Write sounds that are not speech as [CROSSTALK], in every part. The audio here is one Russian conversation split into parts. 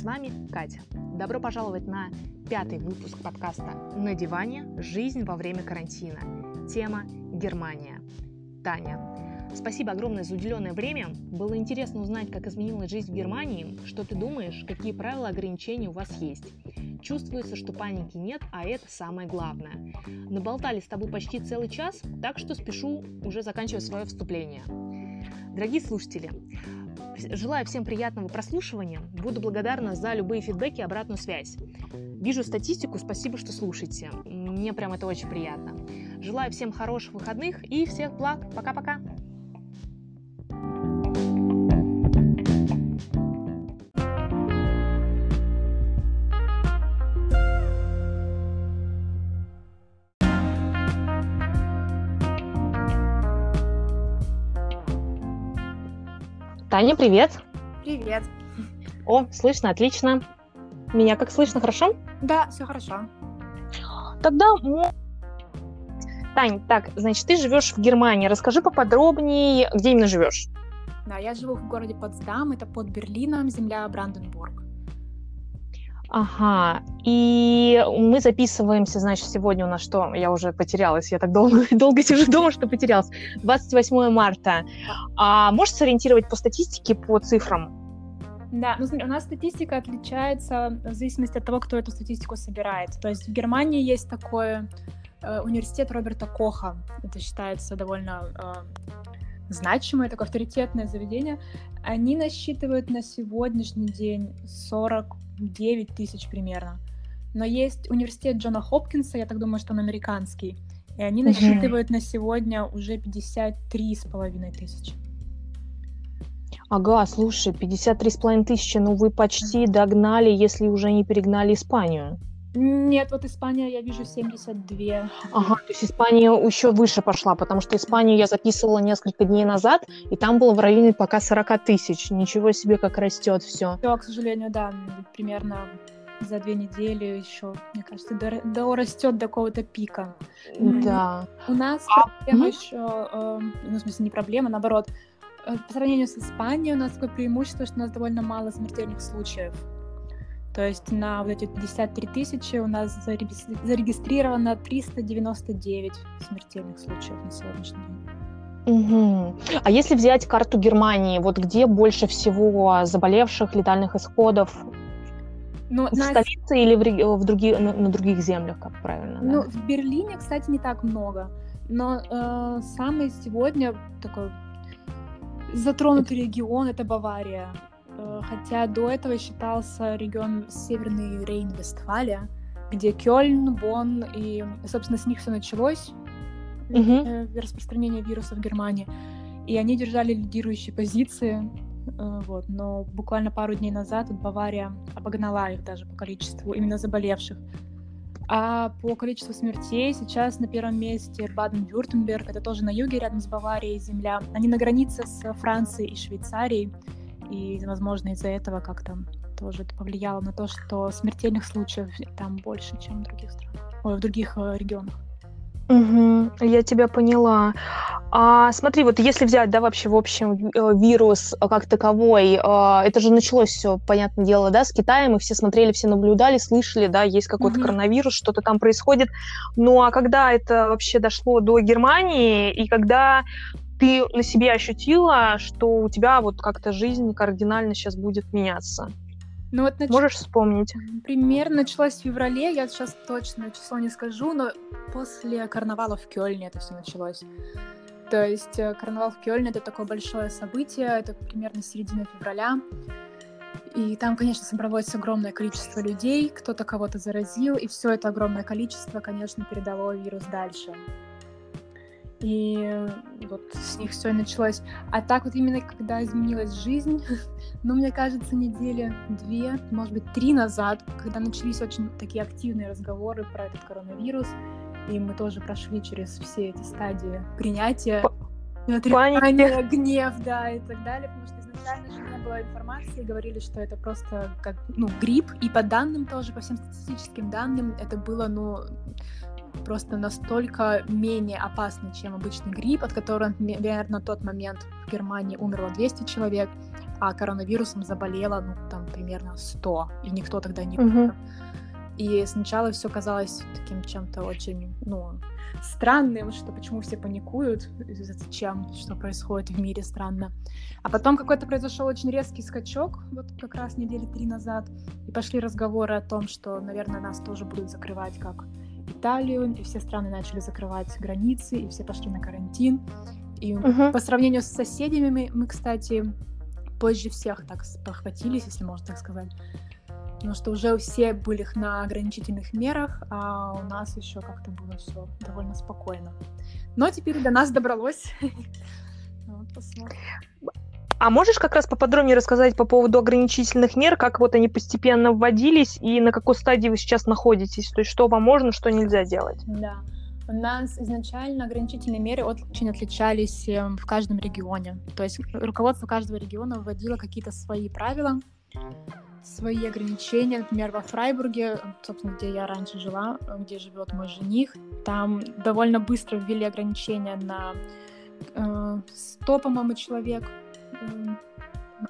С вами Катя. Добро пожаловать на пятый выпуск подкаста «На диване. Жизнь во время карантина». Тема «Германия». Таня, спасибо огромное за уделенное время. Было интересно узнать, как изменилась жизнь в Германии, что ты думаешь, какие правила ограничений у вас есть. Чувствуется, что паники нет, а это самое главное. Наболтали с тобой почти целый час, так что спешу уже заканчивать свое вступление. Дорогие слушатели, желаю всем приятного прослушивания. Буду благодарна за любые фидбэки и обратную связь. Вижу статистику, спасибо, что слушаете. Мне прям это очень приятно. Желаю всем хороших выходных и всех благ. Пока-пока. Таня, привет. Привет. О, слышно, отлично. Меня как слышно, хорошо? Да, все хорошо. Тогда... Тань, так, значит, ты живешь в Германии. Расскажи поподробнее, где именно живешь. Да, я живу в городе Потсдам, это под Берлином, земля Бранденбург. Ага, и мы записываемся, значит, сегодня у нас что? Я уже потерялась, я так долго, [LAUGHS] долго сижу дома, что потерялась. 28 марта. А можешь сориентировать по статистике, по цифрам? Да, ну у нас статистика отличается в зависимости от того, кто эту статистику собирает. То есть в Германии есть такой э, университет Роберта Коха. Это считается довольно э, значимое, такое авторитетное заведение. Они насчитывают на сегодняшний день 40 9 тысяч примерно. Но есть университет Джона Хопкинса, я так думаю, что он американский, и они насчитывают mm-hmm. на сегодня уже 53 с половиной тысячи. Ага, слушай, 53 с половиной тысячи, ну вы почти догнали, если уже не перегнали Испанию. Нет, вот Испания, я вижу 72. Ага, то есть Испания еще выше пошла, потому что Испанию я записывала несколько дней назад, и там было в районе пока 40 тысяч. Ничего себе, как растет все. Все, к сожалению, да, примерно за две недели еще, мне кажется, до, до растет до какого-то пика. Да. У нас а, проблема mm еще, э, ну, в смысле, не проблема, наоборот, э, по сравнению с Испанией у нас такое преимущество, что у нас довольно мало смертельных случаев. То есть на вот эти 53 тысячи у нас зарегистрировано 399 смертельных случаев на сегодняшний день. Угу. А если взять карту Германии, вот где больше всего заболевших, летальных исходов? Ну, в на... столице или в, в други... на, на других землях, как правильно? Ну, да? в Берлине, кстати, не так много. Но э, самый сегодня такой затронутый регион это Бавария. Э, хотя до этого считался регион Северный Рейн-Вестфалия, где Кёльн, Бонн и, собственно, с них все началось, mm-hmm. распространение вируса в Германии. И они держали лидирующие позиции, э, вот, но буквально пару дней назад Бавария обогнала их даже по количеству именно заболевших. А по количеству смертей сейчас на первом месте Баден-Вюртемберг, это тоже на юге, рядом с Баварией земля. Они на границе с Францией и Швейцарией и, возможно, из-за этого как-то тоже это повлияло на то, что смертельных случаев там больше, чем в других странах, ой, в других э, регионах. Угу, я тебя поняла. А смотри, вот если взять, да, вообще в общем э, вирус как таковой, э, это же началось все, понятное дело, да, с Китая, мы все смотрели, все наблюдали, слышали, да, есть какой-то угу. коронавирус, что-то там происходит. Ну а когда это вообще дошло до Германии, и когда ты на себе ощутила, что у тебя вот как-то жизнь кардинально сейчас будет меняться? Ну, вот нач... Можешь вспомнить? Примерно началось в феврале, я сейчас точно число не скажу, но после карнавала в Кёльне это все началось. То есть э, карнавал в Кёльне — это такое большое событие, это примерно середина февраля. И там, конечно, собралось огромное количество людей, кто-то кого-то заразил, и все это огромное количество, конечно, передало вирус дальше и вот с них все началось. А так вот именно когда изменилась жизнь, [LAUGHS] ну, мне кажется, недели две, может быть, три назад, когда начались очень такие активные разговоры про этот коронавирус, и мы тоже прошли через все эти стадии принятия, отрицания, [LAUGHS] гнев, да, и так далее, потому что изначально же не было информации, говорили, что это просто как, ну, грипп, и по данным тоже, по всем статистическим данным, это было, ну, просто настолько менее опасный, чем обычный грипп, от которого, наверное, на тот момент в Германии умерло 200 человек, а коронавирусом заболело, ну, там, примерно 100, и никто тогда не умер. И сначала все казалось таким чем-то очень, ну, странным, что почему все паникуют, зачем, что происходит в мире странно. А потом какой-то произошел очень резкий скачок, вот как раз недели три назад, и пошли разговоры о том, что, наверное, нас тоже будут закрывать как Италию, и все страны начали закрывать границы, и все пошли на карантин. И uh-huh. по сравнению с соседями мы, мы, кстати, позже всех так похватились, если можно так сказать. Потому что уже все были на ограничительных мерах, а у нас еще как-то было все довольно спокойно. Но теперь до нас добралось. [LAUGHS] А можешь как раз поподробнее рассказать по поводу ограничительных мер, как вот они постепенно вводились и на какой стадии вы сейчас находитесь? То есть что вам можно, что нельзя делать? Да. У нас изначально ограничительные меры очень отличались эм, в каждом регионе. То есть руководство каждого региона вводило какие-то свои правила, свои ограничения. Например, во Фрайбурге, собственно, где я раньше жила, где живет мой жених, там довольно быстро ввели ограничения на э, 100, по-моему, человек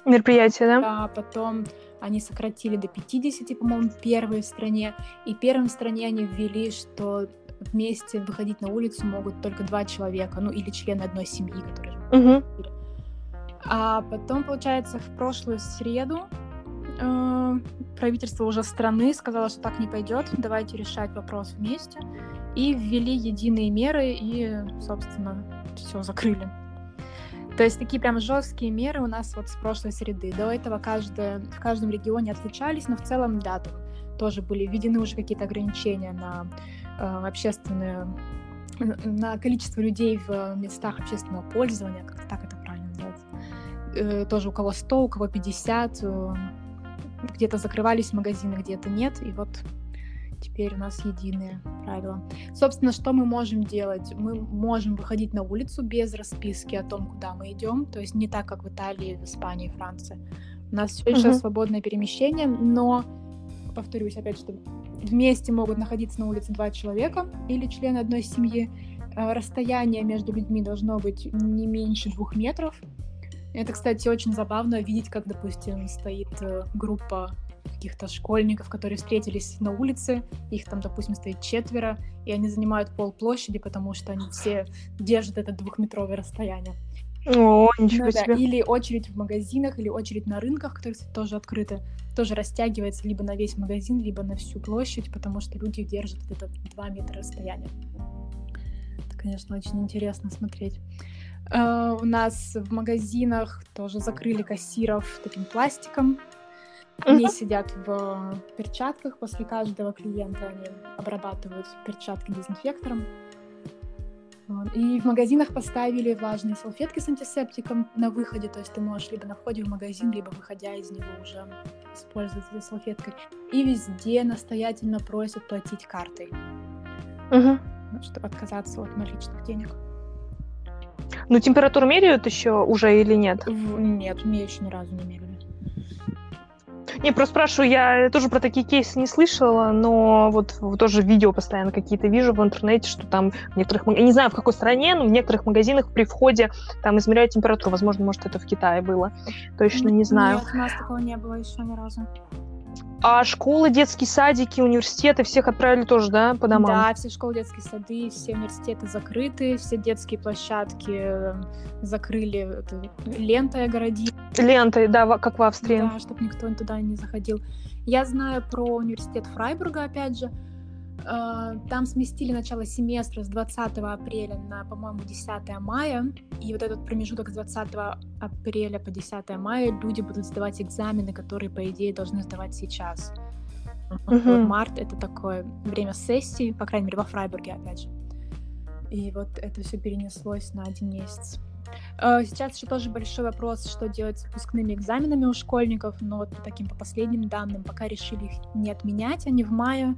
мероприятие, да? Да, потом они сократили до 50, по-моему, первые в стране. И первым в стране они ввели, что вместе выходить на улицу могут только два человека, ну или члены одной семьи, которые. Угу. А потом, получается, в прошлую среду э, правительство уже страны сказало, что так не пойдет, давайте решать вопрос вместе. И ввели единые меры и, собственно, все закрыли. То есть такие прям жесткие меры у нас вот с прошлой среды. До этого каждое, в каждом регионе отличались, но в целом, да, там тоже были введены уже какие-то ограничения на э, общественное, на количество людей в местах общественного пользования, как так это правильно называется. Э, тоже у кого 100, у кого 50, э, где-то закрывались магазины, где-то нет, и вот Теперь у нас единые правила. Собственно, что мы можем делать? Мы можем выходить на улицу без расписки о том, куда мы идем. То есть не так, как в Италии, в Испании, Франции. У нас все еще uh-huh. свободное перемещение, но, повторюсь, опять, что вместе могут находиться на улице два человека или члены одной семьи. Э, расстояние между людьми должно быть не меньше двух метров. Это, кстати, очень забавно видеть, как, допустим, стоит э, группа каких-то школьников, которые встретились на улице, их там, допустим, стоит четверо, и они занимают пол площади, потому что они все держат это двухметровое расстояние. О, ничего ну, себе. Да. Или очередь в магазинах, или очередь на рынках, которые кстати, тоже открыты, тоже растягивается либо на весь магазин, либо на всю площадь, потому что люди держат это 2 метра расстояния. Это, конечно, очень интересно смотреть. Uh, у нас в магазинах тоже закрыли кассиров таким пластиком, они сидят в перчатках после каждого клиента, они обрабатывают перчатки дезинфектором. И в магазинах поставили влажные салфетки с антисептиком на выходе, то есть ты можешь либо на входе в магазин, либо выходя из него уже использовать этой салфеткой. И везде настоятельно просят платить картой, угу. чтобы отказаться от наличных денег. Ну, температуру меряют еще уже или нет? В... Нет, мне еще ни разу не мерили. Не, просто спрашиваю, я тоже про такие кейсы не слышала, но вот тоже видео постоянно какие-то вижу в интернете, что там в некоторых, я не знаю в какой стране, но в некоторых магазинах при входе там измеряют температуру. Возможно, может, это в Китае было. Точно не знаю. Нет, у нас такого не было еще ни разу. А школы, детские садики, университеты всех отправили тоже, да, по домам? Да, все школы, детские сады, все университеты закрыты, все детские площадки э, закрыли это, лентой огородили. Лентой, да, как в Австрии. Да, чтобы никто туда не заходил. Я знаю про университет Фрайбурга, опять же. Э, там сместили начало семестра с 20 апреля на, по-моему, 10 мая. И вот этот промежуток с 20 апреля по 10 мая люди будут сдавать экзамены, которые, по идее, должны сдавать сейчас. Uh-huh. Март — это такое время сессии, по крайней мере, во Фрайбурге, опять же. И вот это все перенеслось на один месяц. Э, сейчас еще тоже большой вопрос, что делать с выпускными экзаменами у школьников, но вот по таким, по последним данным, пока решили их не отменять, они в мае,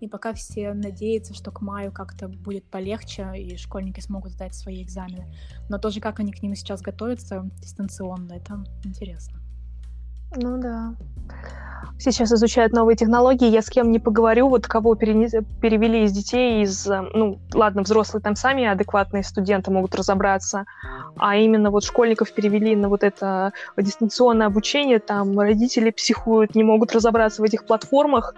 и пока все надеются, что к маю как-то будет полегче, и школьники смогут сдать свои экзамены. Но тоже как они к ним сейчас готовятся дистанционно, это интересно. Ну да. Сейчас изучают новые технологии, я с кем не поговорю, вот кого перевели из детей, из, э, ну, ладно, взрослые там сами адекватные студенты могут разобраться, а именно вот школьников перевели на вот это дистанционное обучение, там родители психуют, не могут разобраться в этих платформах,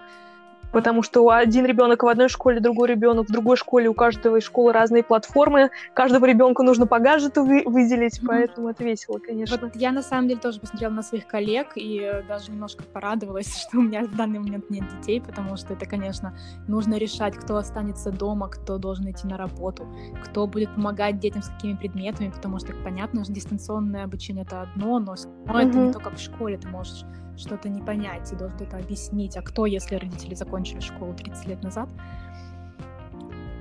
потому что один ребенок в одной школе, другой ребенок в другой школе, у каждого из школы разные платформы, каждому ребенку нужно по гаджету вы выделить, поэтому это весело, конечно. Вот я на самом деле тоже посмотрела на своих коллег и даже немножко порадовалась, [LAUGHS] что у меня в данный момент нет детей, потому что это, конечно, нужно решать, кто останется дома, кто должен идти на работу, кто будет помогать детям с какими предметами, потому что, понятно, дистанционное обучение это одно, но mm-hmm. это не только в школе, ты можешь что-то не понять и должен это объяснить. А кто, если родители закончили школу 30 лет назад?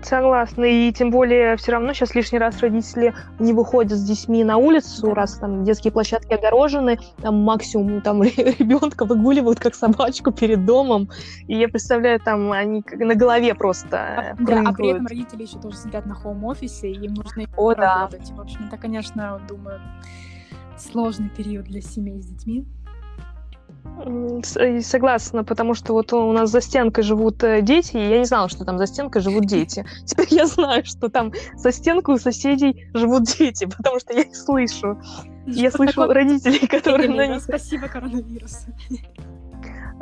Согласна. И тем более все равно сейчас лишний раз родители не выходят с детьми на улицу, да. раз там детские площадки огорожены, там максимум там [LAUGHS] ребенка выгуливают как собачку перед домом. И я представляю, там они на голове просто а, Да, а при этом родители еще тоже сидят на хоум-офисе, и им нужно О, работать. Да. В общем, это, конечно, думаю, сложный период для семей с детьми. Согласна, потому что вот у нас за стенкой живут э, дети, и я не знала, что там за стенкой живут дети. [LAUGHS] Теперь я знаю, что там за стенкой у соседей живут дети, [LAUGHS] потому что я их слышу. Я слышу родителей, [LAUGHS] которые на них... Спасибо, коронавирус.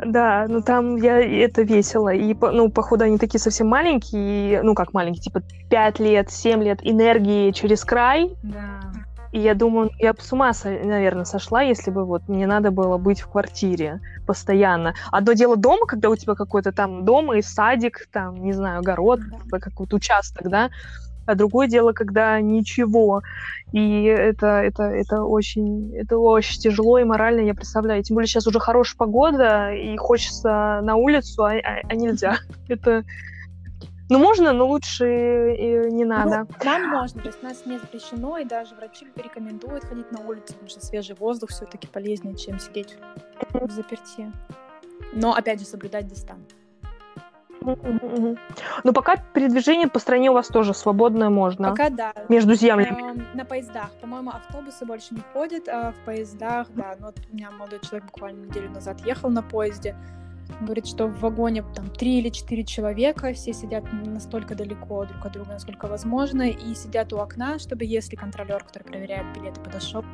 Да, ну там я это весело. И, ну, походу, они такие совсем маленькие, ну, как маленькие, типа 5 лет, 7 лет, энергии через край. Да. И я думаю, я бы с ума, наверное, сошла, если бы вот мне надо было быть в квартире постоянно. Одно дело дома, когда у тебя какой-то там дом и садик, там, не знаю, огород, да. какой-то участок, да, а другое дело, когда ничего. И это, это, это, очень, это очень тяжело и морально, я представляю. Тем более сейчас уже хорошая погода, и хочется на улицу, а, а, а нельзя. [LAUGHS] Это, ну, можно, но лучше э, не надо. Ну, нам можно, то есть нас не запрещено, и даже врачи рекомендуют ходить на улицу, потому что свежий воздух все-таки полезнее, чем сидеть в заперти. Но, опять же, соблюдать дистанцию. Ну, пока передвижение по стране у вас тоже свободное можно. Пока да. Между землями. Э, на поездах. По-моему, автобусы больше не ходят, а в поездах, да. Ну, вот у меня молодой человек буквально неделю назад ехал на поезде. Говорит, что в вагоне там три или четыре человека, все сидят настолько далеко друг от друга, насколько возможно, и сидят у окна, чтобы если контролер, который проверяет билеты, подошел,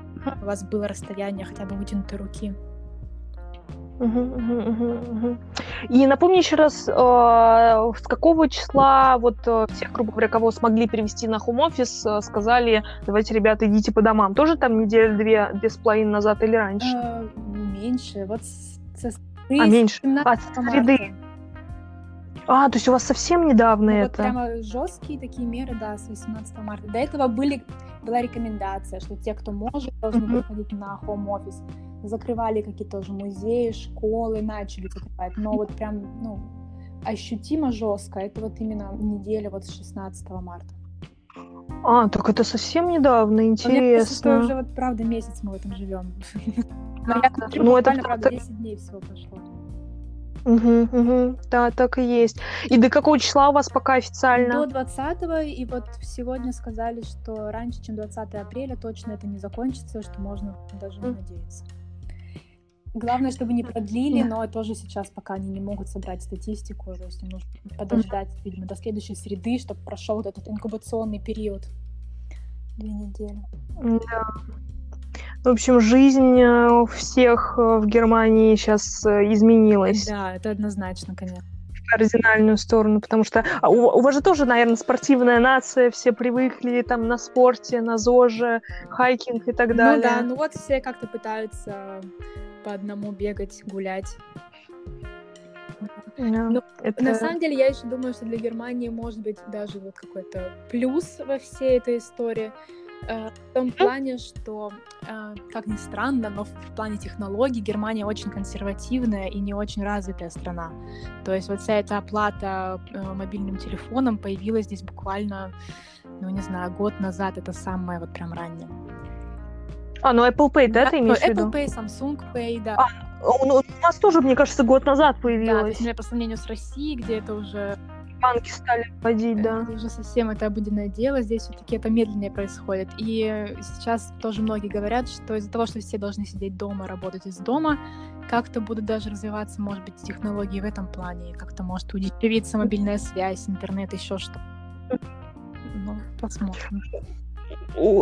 у вас было расстояние хотя бы вытянутой руки. И напомни еще раз, э, с какого числа вот э, всех, грубо говоря, кого смогли перевести на хом-офис, э, сказали, давайте, ребята, идите по домам. Тоже там неделю-две, без половины назад или раньше? Меньше. Вот со а, меньше. А, среды. А, то есть у вас совсем недавно ну, это? Вот прямо жесткие такие меры, да, с 18 марта. До этого были, была рекомендация, что те, кто может, должны mm-hmm. приходить на home-офис. Закрывали какие-то тоже музеи, школы, начали закрывать. Но вот прям, ну, ощутимо жестко. Это вот именно неделя вот с 16 марта. А, так это совсем недавно, интересно. Мне уже вот правда месяц мы в этом живем. [LAUGHS] Ну, это правда 10 дней всего прошло. Угу, угу, да, так и есть. И до какого числа у вас пока официально? До 20 и вот сегодня сказали, что раньше, чем 20 апреля, точно это не закончится, что можно даже не надеяться. Главное, чтобы не продлили, но тоже сейчас пока они не могут собрать статистику, то есть нужно подождать, видимо, до следующей среды, чтобы прошел вот этот инкубационный период. Две недели. Да. В общем, жизнь э, всех э, в Германии сейчас э, изменилась. Да, это однозначно, конечно. Кардинальную сторону, потому что а у, у вас же тоже, наверное, спортивная нация, все привыкли там на спорте, на ЗОЖе, хайкинг и так далее. Ну да, ну вот все как-то пытаются по одному бегать, гулять. Yeah, ну, это... На самом деле, я еще думаю, что для Германии может быть даже вот какой-то плюс во всей этой истории. Э, в том плане, что, э, как ни странно, но в плане технологий Германия очень консервативная и не очень развитая страна. То есть вот вся эта оплата э, мобильным телефоном появилась здесь буквально, ну не знаю, год назад. Это самое вот прям раннее. А, ну Apple Pay, да, да ты имеешь в виду? Apple Pay, Samsung Pay, да. А, у, у нас тоже, мне кажется, год назад появилось. Да, то есть, по сравнению с Россией, где это уже банки стали вводить, да. Это уже совсем это обыденное дело, здесь все-таки это медленнее происходит. И сейчас тоже многие говорят, что из-за того, что все должны сидеть дома, работать из дома, как-то будут даже развиваться, может быть, технологии в этом плане, как-то может удешевиться мобильная связь, интернет, еще что. Ну, посмотрим.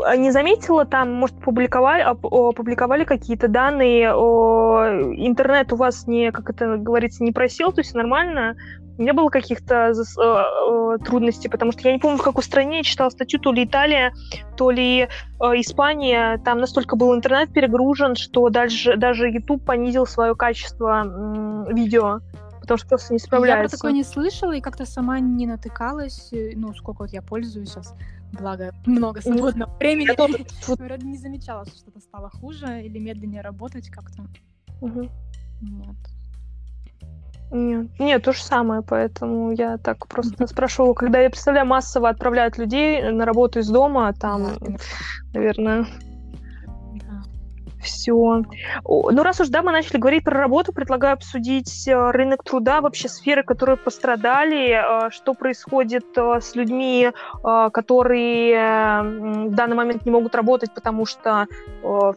А не заметила там, может, публиковали, опубликовали какие-то данные, интернет у вас не, как это говорится, не просел, то есть нормально, не было каких-то э, трудностей, потому что я не помню, в какой стране я читала статью, то ли Италия, то ли э, Испания, там настолько был интернет перегружен, что даже, даже YouTube понизил свое качество э, видео потому что просто не справляется. Я про такое не слышала и как-то сама не натыкалась. Э, ну, сколько вот я пользуюсь сейчас, благо много свободного ну, времени. Я тоже... [LAUGHS] Вроде не замечала, что что-то стало хуже или медленнее работать как-то. Угу. Нет. Нет, нет, то же самое, поэтому я так просто спрашивала, когда я представляю, массово отправляют людей на работу из дома, там, наверное, все. Ну, раз уж, да, мы начали говорить про работу, предлагаю обсудить э, рынок труда, вообще сферы, которые пострадали, э, что происходит э, с людьми, которые в данный момент не могут работать, потому что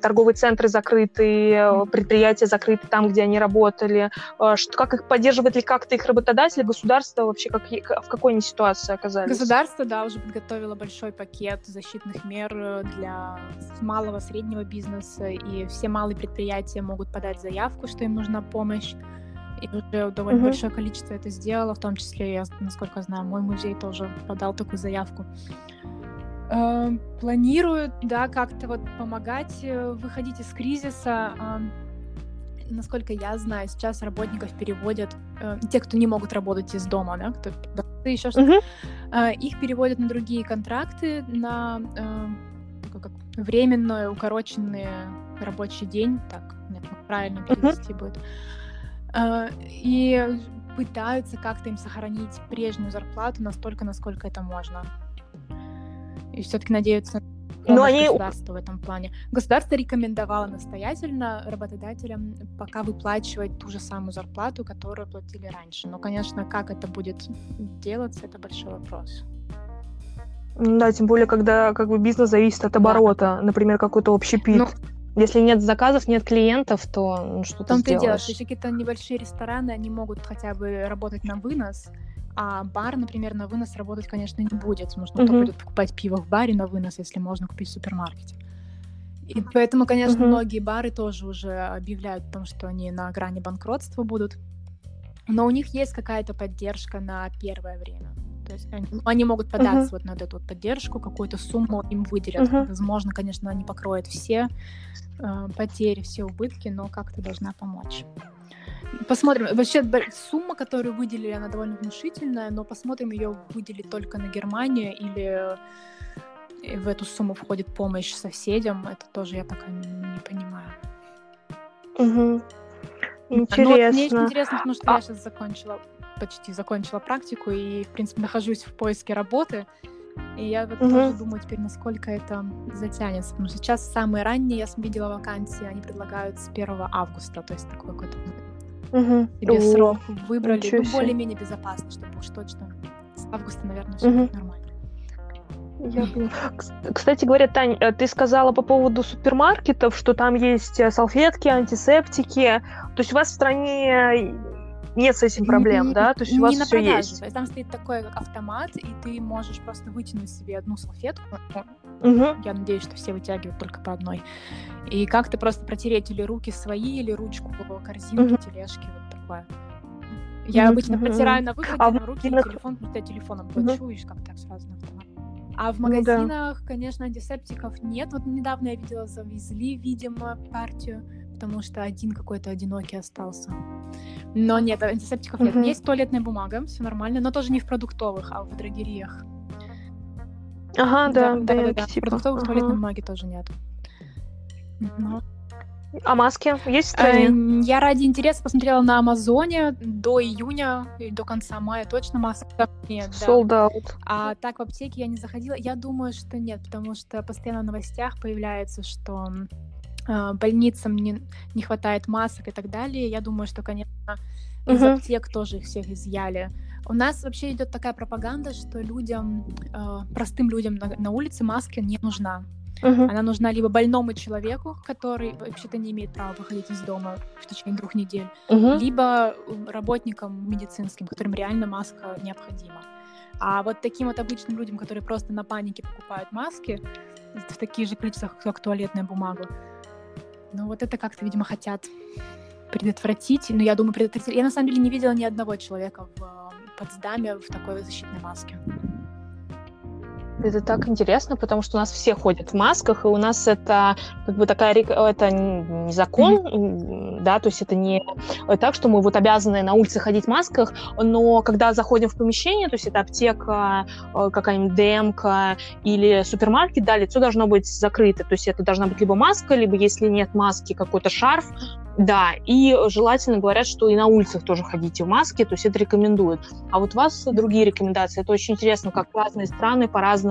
торговые центры закрыты, предприятия закрыты там, где они работали, что, как их поддерживает ли как-то их работодатели, государство вообще, как, в какой они ситуации оказались? Государство, да, уже подготовило большой пакет защитных мер для малого, среднего бизнеса и все малые предприятия могут подать заявку, что им нужна помощь. И уже довольно mm-hmm. большое количество это сделало, в том числе, я, насколько знаю, мой музей тоже подал такую заявку. Э, планируют, да, как-то вот помогать э, выходить из кризиса. Насколько я знаю, сейчас работников переводят, э, те, кто не могут работать из дома, да, кто еще что-то, mm-hmm. их переводят на другие контракты, на как, временные, укороченные рабочий день, так, нет, правильно перевести будет. Uh, и пытаются как-то им сохранить прежнюю зарплату настолько, насколько это можно. И все-таки надеются на Но они... государство в этом плане. Государство рекомендовало настоятельно работодателям пока выплачивать ту же самую зарплату, которую платили раньше. Но, конечно, как это будет делаться, это большой вопрос. Да, тем более, когда как бы бизнес зависит от оборота, да. например, какой-то общий пик. Ну, если нет заказов, нет клиентов, то ну, что ты сделаешь? дело, что еще какие-то небольшие рестораны, они могут хотя бы работать на вынос, а бар, например, на вынос работать, конечно, не будет. Можно mm-hmm. будет покупать пиво в баре на вынос, если можно купить в супермаркете. И поэтому, конечно, mm-hmm. многие бары тоже уже объявляют о том, что они на грани банкротства будут. Но у них есть какая-то поддержка на первое время. То есть они, они могут податься uh-huh. вот на эту вот поддержку, какую-то сумму им выделят. Uh-huh. Возможно, конечно, они покроют все э, потери, все убытки, но как-то должна помочь. Посмотрим. Вообще, сумма, которую выделили, она довольно внушительная, но посмотрим, ее выделить только на Германию или э, в эту сумму входит помощь соседям. Это тоже я пока не, понимаю. Угу. Интересно. Ну, мне очень интересно, потому что а... я сейчас закончила почти закончила практику и, в принципе, нахожусь в поиске работы. И я вот угу. тоже думаю теперь, насколько это затянется. Потому что сейчас самые ранние я видела вакансии, они предлагают с 1 августа, то есть такой какой-то угу. себе срок выбрали. Ну, более-менее безопасно, чтобы уж точно с августа, наверное, все угу. будет нормально. Я Кстати говоря, Тань, э, ты сказала по поводу супермаркетов, что там есть э, салфетки, антисептики. То есть у вас в стране нет с этим проблем, не, да? То есть у вас все есть. Там стоит такой как автомат, и ты можешь просто вытянуть себе одну салфетку. Угу. Я надеюсь, что все вытягивают только по одной. И как-то просто протереть или руки свои, или ручку корзинки, угу. тележки, вот такое. Я обычно угу. протираю на выходе а на руки, на... телефон, я телефоном плачу, угу. и как так сразу на автомат. А в магазинах, ну, да. конечно, антисептиков нет. Вот недавно я видела, завезли, видимо, партию потому что один какой-то одинокий остался. Но нет, антисептиков нет. Есть туалетная бумага, все нормально, но тоже не в продуктовых, а в дрогериях. Ага, да, да, да, да, да. Типа. Продуктовых ага. туалетной бумаги тоже нет. Но... А маски есть в стране? Я ради интереса посмотрела на Амазоне до июня, до конца мая точно маски нет. Sold да. out. А так в аптеке я не заходила. Я думаю, что нет, потому что постоянно в новостях появляется, что больницам не, не хватает масок и так далее. Я думаю, что, конечно, из угу. аптек тоже их всех изъяли. У нас вообще идет такая пропаганда, что людям, э, простым людям на, на улице маски не нужна. Мгм. Она нужна либо больному человеку, который вообще-то не имеет права выходить из дома в течение двух недель, Мгм. либо работникам медицинским, которым реально маска необходима. А вот таким вот обычным людям, которые просто на панике покупают маски в такие же количествах, как туалетная бумага, ну вот это как-то, видимо, хотят предотвратить. Но я думаю, предотвратить. Я на самом деле не видела ни одного человека в э, Потсдаме в такой защитной маске. Это так интересно, потому что у нас все ходят в масках, и у нас это как бы такая это не закон, да, то есть это не так, что мы вот обязаны на улице ходить в масках, но когда заходим в помещение, то есть это аптека, э, какая-нибудь ДМК или супермаркет, да, лицо должно быть закрыто, то есть это должна быть либо маска, либо если нет маски, какой-то шарф, да, и желательно говорят, что и на улицах тоже ходите в маске, то есть это рекомендуют. А вот у вас другие рекомендации. Это очень интересно, как разные страны по-разному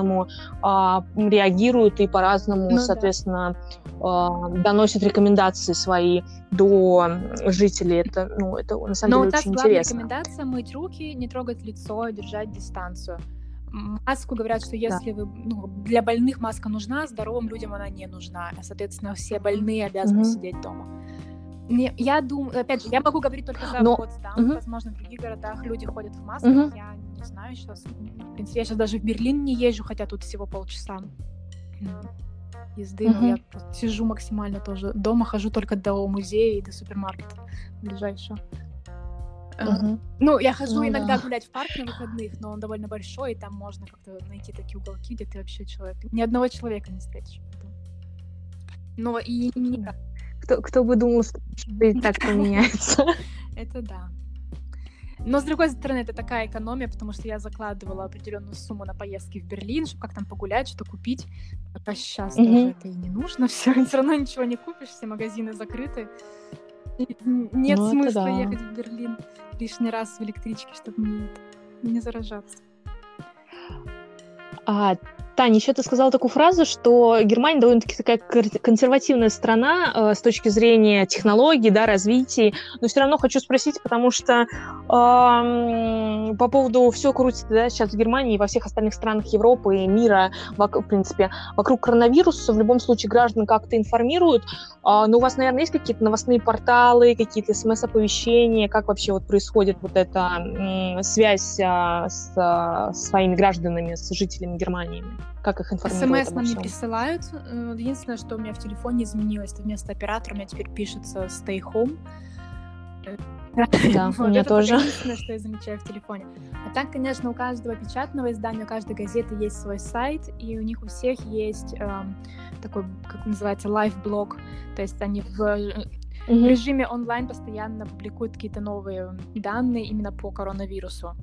а, реагируют и по-разному, Ну да. соответственно, а, доносят рекомендации свои до жителей. Это, ну, это на самом Но деле очень интересно. рекомендация мыть руки, не трогать лицо, держать дистанцию. Маску говорят, что если вы ну, для больных маска нужна, здоровым людям она не нужна. А, Соответственно, все больные обязаны Мгм. сидеть дома. Не- Я думаю, опять же, я могу говорить только за Но- Потсдам. Мгм. Возможно, в других городах люди ходят в масках. Мгм. Я не знаю сейчас. В принципе, я сейчас даже в Берлин не езжу, хотя тут всего полчаса езды. Но Мгм. я просто сижу максимально тоже. Дома хожу только до музея и до супермаркета ближайшего. Мгм. ну, я хожу Ну иногда да. гулять в парк на выходных, но он довольно большой, и там можно как-то найти такие уголки, где ты вообще человек. Ни одного человека не встретишь. Ну, и не- Кто, кто бы думал, что и так [LAUGHS] поменяется. это да. Но, с другой стороны, это такая экономия, потому что я закладывала определенную сумму на поездки в Берлин, чтобы как там погулять, что купить. А сейчас Мгм. даже это и не нужно, [LAUGHS] все, все равно ничего не купишь, все магазины закрыты. И Нет Ну, смысла да. ехать в Берлин лишний раз в электричке, чтобы не, не заражаться. А, Таня, еще ты сказала такую фразу, что Германия довольно-таки такая консервативная страна э, с точки зрения технологий, да, развития. Но все равно хочу спросить, потому что эм, по поводу все крутится да, сейчас в Германии и во всех остальных странах Европы и мира, в принципе, вокруг коронавируса. В любом случае граждан как-то информируют. А, но у вас, наверное, есть какие-то новостные порталы, какие-то смс-оповещения? Как вообще вот происходит вот эта м, связь а, с а, своими гражданами, с жителями Германии? Как их информируют СМС нам не присылают. Э, Единственное, что у меня в телефоне изменилось, это вместо оператора у меня теперь пишется stay home. Э, Да, [LAUGHS] у меня это тоже. единственное, что я замечаю в телефоне. А так, конечно, у каждого печатного издания, у каждой газеты есть свой сайт, и у них у всех есть эм, такой, как называется, лайв-блог. То есть они в э, в режиме онлайн постоянно публикуют какие-то новые данные именно по коронавирусу.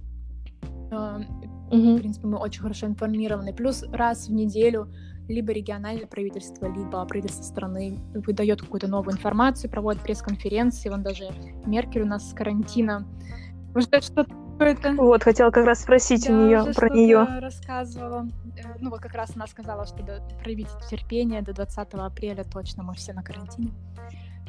Э, В принципе, мы очень хорошо информированы. Плюс раз в неделю либо региональное правительство, либо правительство страны выдает какую-то новую информацию, проводит пресс-конференции. Вон даже Меркель у нас с карантина уже что-то какое-то Вот, хотела как раз спросить у да, нее уже про нее. рассказывала. Э, Ну вот как раз она сказала, что до, проявите терпение, до 20 апреля точно мы все на карантине.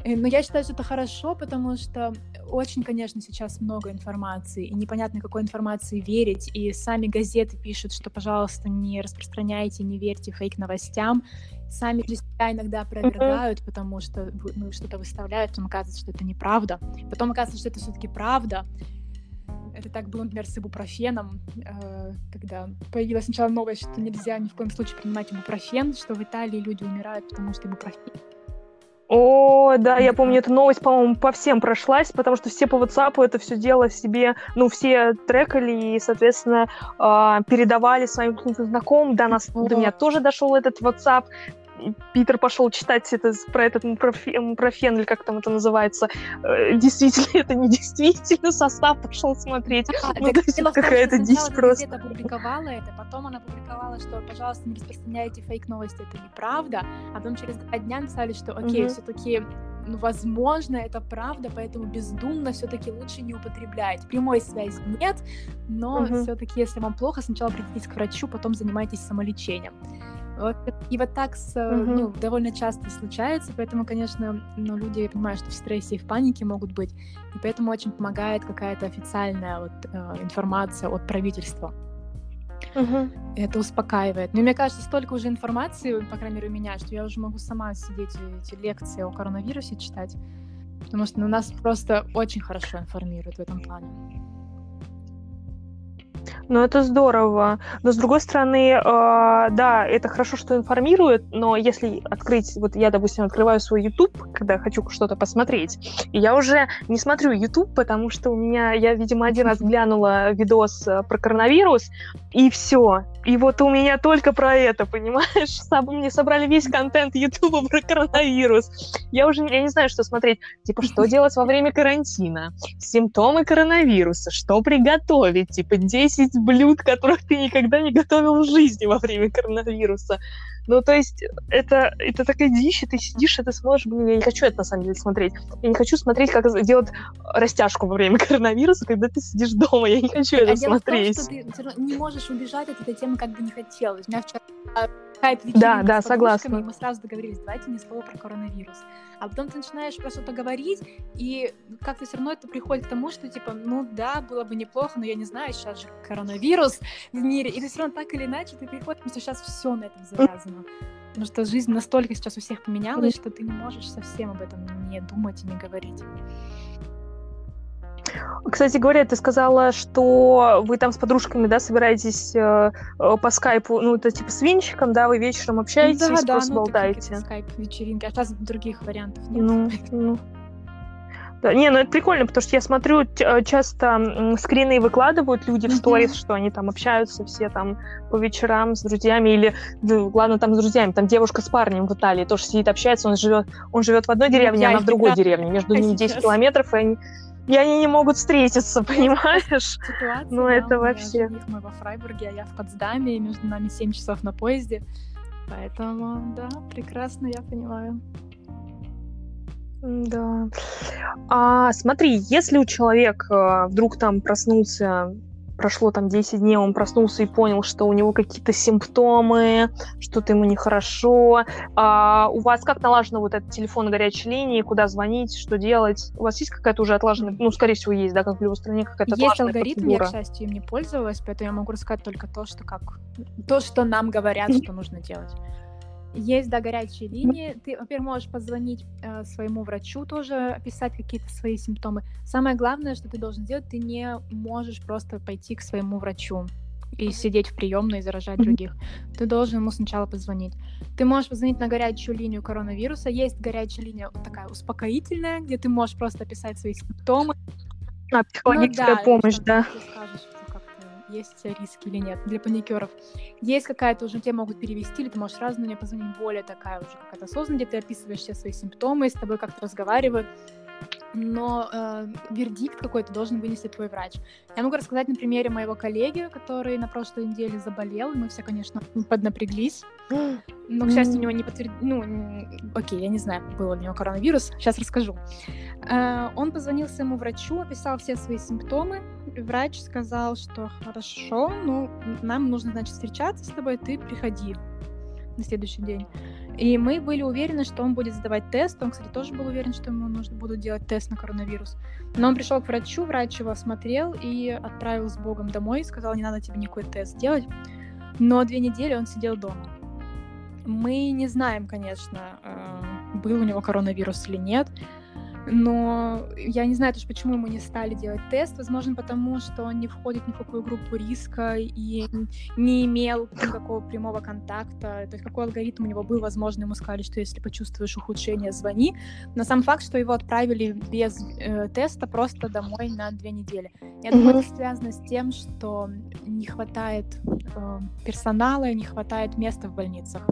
Э, Но я считаю, что это хорошо, потому что очень, конечно, сейчас много информации, и непонятно, какой информации верить. И сами газеты пишут, что, пожалуйста, не распространяйте, не верьте фейк-новостям. Сами для себя иногда опровергают, потому что ну, что-то выставляют, потом оказывается, что это неправда. Потом оказывается, что это все-таки правда. Это так было, например, с ибупрофеном, э, когда появилась сначала новость, что нельзя ни в коем случае принимать ибупрофен, что в Италии люди умирают, потому что ибупрофен О, да, я помню, эта новость, по-моему, по всем прошлась, потому что все по WhatsApp это все дело себе, ну, все трекали и, соответственно, а, передавали своим знакомым. До нас, до меня тоже дошел этот WhatsApp. Питер пошел читать это, про этот профен, или как там это называется. Э, Действительно, [LAUGHS] это не действительно, состав пошел смотреть. А, Ну, так дело какая-то дичь просто. газета опубликовала это, потом она опубликовала, что, пожалуйста, не распространяйте фейк-новости, это неправда, а потом через два дня написали, что, окей, Мгм. все-таки ну, возможно, это правда, поэтому бездумно все-таки лучше не употреблять. Прямой связи нет, но Мгм. все-таки, если вам плохо, сначала обратитесь к врачу, потом занимайтесь самолечением. Вот, и вот так с, угу. ну, довольно часто случается, поэтому, конечно, ну, люди, я понимаю, что в стрессе и в панике могут быть, и поэтому очень помогает какая-то официальная вот, э, информация от правительства. Угу. Это успокаивает. Но мне кажется, столько уже информации, по крайней мере, у меня, что я уже могу сама сидеть и эти лекции о коронавирусе читать. Потому что ну, нас просто очень хорошо информируют в этом плане. Ну, это здорово. Но, с другой стороны, э, да, это хорошо, что информирует, но если открыть... Вот я, допустим, открываю свой YouTube, когда хочу что-то посмотреть, и я уже не смотрю YouTube, потому что у меня... Я, видимо, один раз глянула видос э, про коронавирус, и все. И вот у меня только про это, понимаешь? [LAUGHS] Мне собрали весь контент YouTube про коронавирус. Я уже я не знаю, что смотреть. Типа, что [LAUGHS] делать во время карантина? Симптомы коронавируса. Что приготовить? Типа, 10 блюд, которых ты никогда не готовил в жизни во время коронавируса. Ну, то есть, это, это такая дичь, и ты сидишь, и ты смотришь, блин, я не хочу это на самом деле смотреть. Я не хочу смотреть, как делать растяжку во время [LAUGHS] коронавируса, когда ты сидишь дома. Я не хочу а это смотреть. Дело в том, что ты не можешь убежать от этой темы, как бы не хотелось. У меня вчера какая-то Да, да, согласна. И мы сразу договорились, давайте ни слова про коронавирус. А потом ты начинаешь про что-то говорить, и как-то все равно это приходит к тому, что типа, ну да, было бы неплохо, но я не знаю, сейчас же коронавирус в мире, и ты все равно так или иначе ты приходишь, что сейчас все на этом завязано. Потому что жизнь настолько сейчас у всех поменялась, что ты не можешь совсем об этом не думать и не говорить. Кстати говоря, ты сказала, что вы там с подружками, да, собираетесь э, э по скайпу, ну, это типа с винчиком, да, вы вечером общаетесь, да, да, просто ну, болтаете. скайп-вечеринки, а сейчас других вариантов нет. Ну, ну. Да, не, ну это прикольно, потому что я смотрю, э, часто скрины выкладывают люди в сторис, что они там общаются все там по вечерам с друзьями, или, ну, главное, там с друзьями, там девушка с парнем в Италии тоже сидит, общается, он живет, он живет в одной деревне, а она в другой деревне, между ними [LAUGHS] 10 километров, и они и они не могут встретиться, понимаешь? Ситуация, ну, да, это вообще... Мы во Фрайбурге, а я в Потсдаме, и между нами 7 часов на поезде. Поэтому, да, прекрасно, я понимаю. Да. А смотри, если у человека вдруг там проснулся прошло там 10 дней, он проснулся и понял, что у него какие-то симптомы, что-то ему нехорошо. А у вас как налажено вот этот телефон на горячей линии, куда звонить, что делать? У вас есть какая-то уже отлаженная, ну, скорее всего, есть, да, как в любой стране какая-то Есть алгоритм, процедура. я, к счастью, им не пользовалась, поэтому я могу рассказать только то, что как то, что нам говорят, что нужно делать. Есть, да, горячие линии. Ты, во-первых, можешь позвонить э, своему врачу тоже, описать какие-то свои симптомы. Самое главное, что ты должен сделать, ты не можешь просто пойти к своему врачу и сидеть в приемной и заражать других. Ты должен ему сначала позвонить. Ты можешь позвонить на горячую линию коронавируса. Есть горячая линия такая успокоительная, где ты можешь просто описать свои симптомы. А, психологическая ну, да, помощь, да. Скажешь, есть риски или нет для паникеров. Есть какая-то уже, тебе могут перевести, или ты можешь сразу на нее позвонить, более такая уже какая-то осознанная, где ты описываешь все свои симптомы, с тобой как-то разговаривают, но э, вердикт какой-то должен вынести твой врач. Я могу рассказать на примере моего коллеги, который на прошлой неделе заболел, и мы все, конечно, поднапряглись. Но, к счастью, у него не подтвердили... Ну, окей, я не знаю, был у него коронавирус. Сейчас расскажу. Э, он позвонил своему врачу, описал все свои симптомы. Врач сказал, что хорошо, ну, нам нужно, значит, встречаться с тобой, ты приходи на следующий день. И мы были уверены, что он будет сдавать тест. Он, кстати, тоже был уверен, что ему нужно будет делать тест на коронавирус. Но он пришел к врачу, врач его осмотрел и отправил с Богом домой. Сказал, не надо тебе никакой тест делать. Но две недели он сидел дома. Мы не знаем, конечно, э, был у него коронавирус или нет но я не знаю тоже, почему ему не стали делать тест. Возможно, потому что он не входит ни в какую группу риска и не имел никакого прямого контакта. То есть какой алгоритм у него был, возможно, ему сказали, что если почувствуешь ухудшение, звони. Но сам факт, что его отправили без э, теста просто домой на две недели. Я думаю, это связано с тем, что не хватает э, персонала, не хватает места в больницах.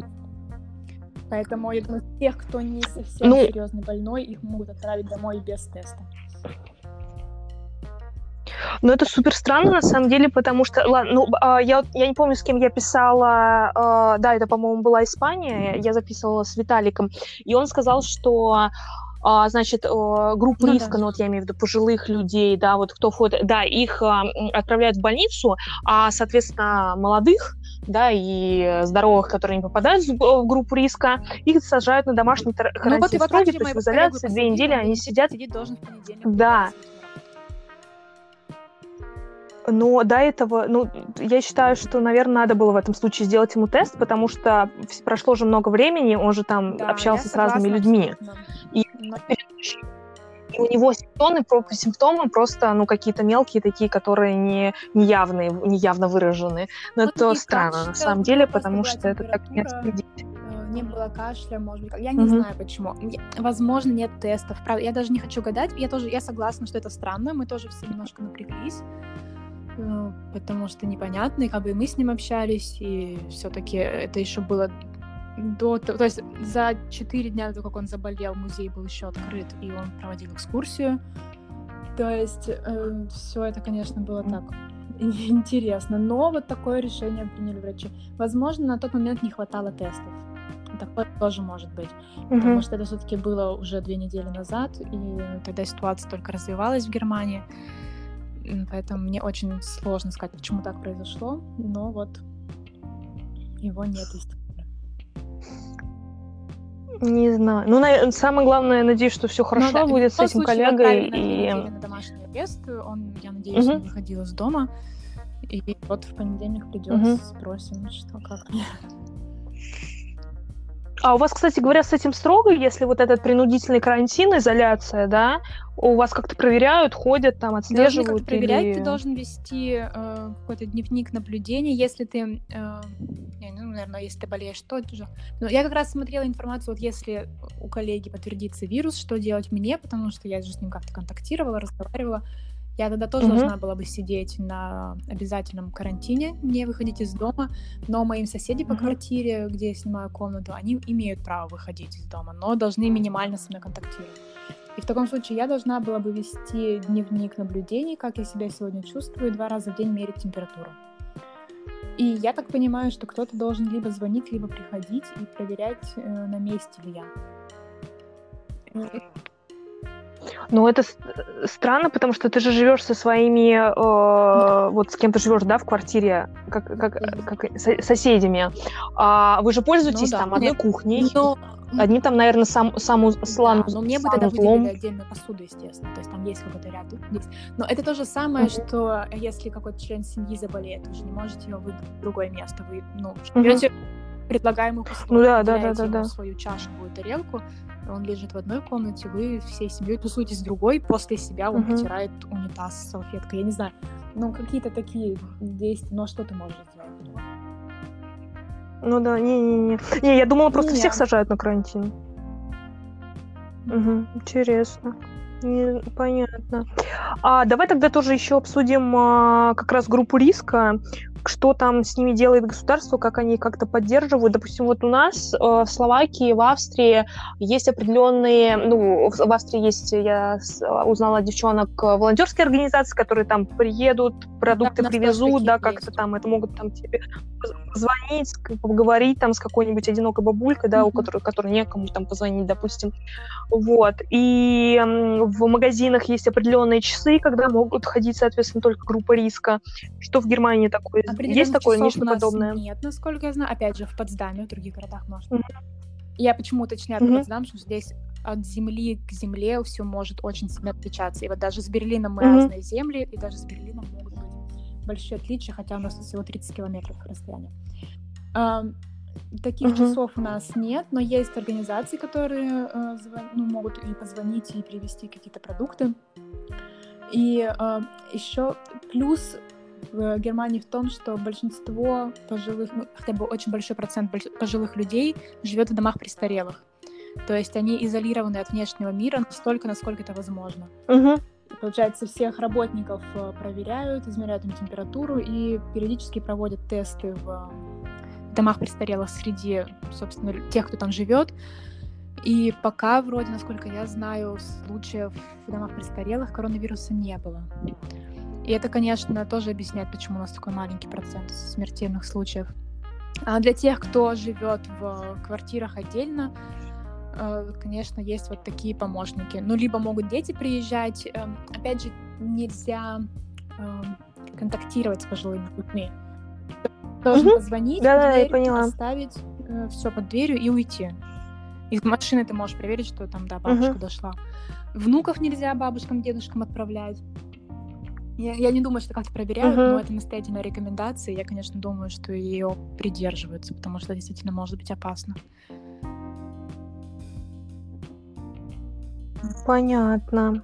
Поэтому я думаю, тех, кто не совсем ну, серьезный больной, их могут отправить домой без теста. Ну, это супер странно, на самом деле, потому что, ладно, ну, э, я, я не помню, с кем я писала, э, да, это, по-моему, была Испания, я записывала с Виталиком, и он сказал, что а, значит, группу ну, риска, да. ну вот я имею в виду пожилых людей, да, вот кто входит, да, их а, отправляют в больницу, а, соответственно, молодых да, и здоровых, которые не попадают в группу риска, их сажают на домашний карантин ну, вот строгий, то есть в изоляции две недели они сидят. Да. Но до этого, ну, я считаю, что, наверное, надо было в этом случае сделать ему тест, потому что прошло же много времени, он же там да, общался с разными людьми. И Но и у него симптомы, симптомы просто, ну, какие-то мелкие такие, которые не, не явные, не явно выражены. Но ну, это странно, на самом деле, потому что это так не отследить э, не было кашля, может быть, я не mm-hmm. знаю почему. Возможно, нет тестов. Правда, я даже не хочу гадать. Я тоже, я согласна, что это странно. Мы тоже все немножко напряглись, э, потому что непонятно, и как бы мы с ним общались, и все-таки это еще было до то есть за четыре дня до того, как он заболел, музей был еще открыт, и он проводил экскурсию. То есть э, все это, конечно, было так [LAUGHS] интересно. Но вот такое решение приняли врачи. Возможно, на тот момент не хватало тестов. Такое тоже может быть. Mm-hmm. Потому что это все-таки было уже две недели назад, и тогда ситуация только развивалась в Германии. Поэтому мне очень сложно сказать, почему так произошло. Но вот его нет, естественно. Не знаю. Ну, на... самое главное, я надеюсь, что все ну хорошо ну, да, будет с этим коллегой. И... На домашний арест. Он, я надеюсь, угу. не выходил из дома. И вот в понедельник придет, угу. спросим, что как. А у вас, кстати говоря, с этим строго, если вот этот принудительный карантин, изоляция, да, у вас как-то проверяют, ходят, там, отслеживают? Должны проверять, или... ты должен вести э, какой-то дневник наблюдений, если ты, э, наверное, если ты болеешь, то тоже. Но я как раз смотрела информацию, вот если у коллеги подтвердится вирус, что делать мне, потому что я же с ним как-то контактировала, разговаривала, я тогда тоже угу. должна была бы сидеть на обязательном карантине, не выходить из дома, но моим соседи по угу. квартире, где я снимаю комнату, они имеют право выходить из дома, но должны минимально со мной контактировать. И в таком случае я должна была бы вести дневник наблюдений, как я себя сегодня чувствую, два раза в день мерить температуру. И я так понимаю, что кто-то должен либо звонить, либо приходить и проверять, э, на месте ли я. Ну, это странно, потому что ты же живешь со своими, э, вот с кем ты живешь, да, в квартире, как, как, как соседями. А вы же пользуетесь ну, да. там одной Нет. кухней. Но... Одним там, наверное, сам, саму слан, да, но мне бы тогда выделили отдельную посуду, естественно. То есть там есть какой-то ряд. Есть. Но это то же самое, mm-hmm. что если какой-то член семьи заболеет, вы же не можете его выдать в другое место. Вы, ну, mm-hmm. Предлагаемых условий, ну, да, да, да, да, да. свою чашку, тарелку, он лежит в одной комнате, вы всей семьей тусуетесь в другой, после себя он потирает унитаз салфеткой, я не знаю. Ну, какие-то такие действия, но что ты можешь сделать? Ну да, не-не-не. Не, я думала, просто не, всех сажают на карантин. Угу, интересно. Не, понятно. А давай тогда тоже еще обсудим а, как раз группу риска что там с ними делает государство, как они как-то поддерживают. Допустим, вот у нас э, в Словакии, в Австрии есть определенные, ну, в Австрии есть, я узнала девчонок, э, волонтерские организации, которые там приедут, продукты да, привезут, да, как-то там, это могут там тебе позвонить, поговорить там с какой-нибудь одинокой бабулькой, да, mm-hmm. у которой, которой некому там позвонить, допустим. Вот. И в магазинах есть определенные часы, когда могут ходить, соответственно, только группа риска. Что в Германии такое? Есть такое нечто подобное? Нет, насколько я знаю. Опять же, в Потсдаме, в других городах может mm-hmm. Я почему уточняю mm-hmm. Потсдам, что здесь от земли к земле все может очень сильно отличаться. И вот даже с Берлином мы mm-hmm. разные земли, и даже с Берлином могут большие отличия, хотя у нас всего 30 километров расстояния. Um, таких uh-huh. часов у нас нет, но есть организации, которые uh, звон... ну, могут и позвонить, и привезти какие-то продукты. И uh, еще плюс в Германии в том, что большинство пожилых, ну, хотя бы очень большой процент пожилых людей живет в домах престарелых. То есть они изолированы от внешнего мира настолько, насколько это возможно. Uh-huh. Получается, всех работников э, проверяют, измеряют им температуру и периодически проводят тесты в домах престарелых среди, собственно, тех, кто там живет. И пока, вроде, насколько я знаю, случаев в домах престарелых коронавируса не было. И это, конечно, тоже объясняет, почему у нас такой маленький процент смертельных случаев. А для тех, кто живет в квартирах отдельно, Э, конечно, есть вот такие помощники. Ну, либо могут дети приезжать. Эм, опять же, нельзя эм, контактировать с пожилыми людьми. должен угу. позвонить, да, да, я поняла. оставить э, все под дверью и уйти. Из машины ты можешь проверить, что там, да, бабушка угу. дошла. Внуков нельзя бабушкам, дедушкам отправлять. Я, я не думаю, что как-то проверяют, uh-huh. но это настоятельная рекомендация. Я, конечно, думаю, что ее придерживаются, потому что действительно может быть опасно. Понятно.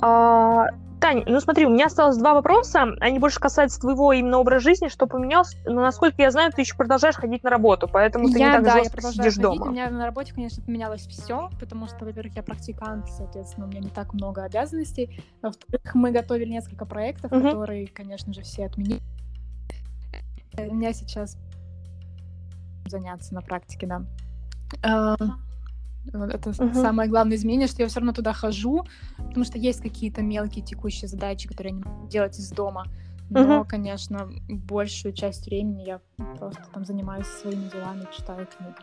А, Тань, ну смотри, у меня осталось два вопроса. Они больше касаются твоего именно образа жизни, что поменялось. Но, насколько я знаю, ты еще продолжаешь ходить на работу, поэтому ты я, не так да, жестко сидишь ходить. дома. У меня на работе, конечно, поменялось все, потому что, во-первых, я практикант, соответственно, у меня не так много обязанностей. Во-вторых, мы готовили несколько проектов, uh-huh. которые, конечно же, все отменили. У меня сейчас заняться на практике, да. А, это uh-huh. самое главное изменение, что я все равно туда хожу, потому что есть какие-то мелкие текущие задачи, которые я не могу делать из дома. Но, uh-huh. конечно, большую часть времени я просто там занимаюсь своими делами, читаю книги.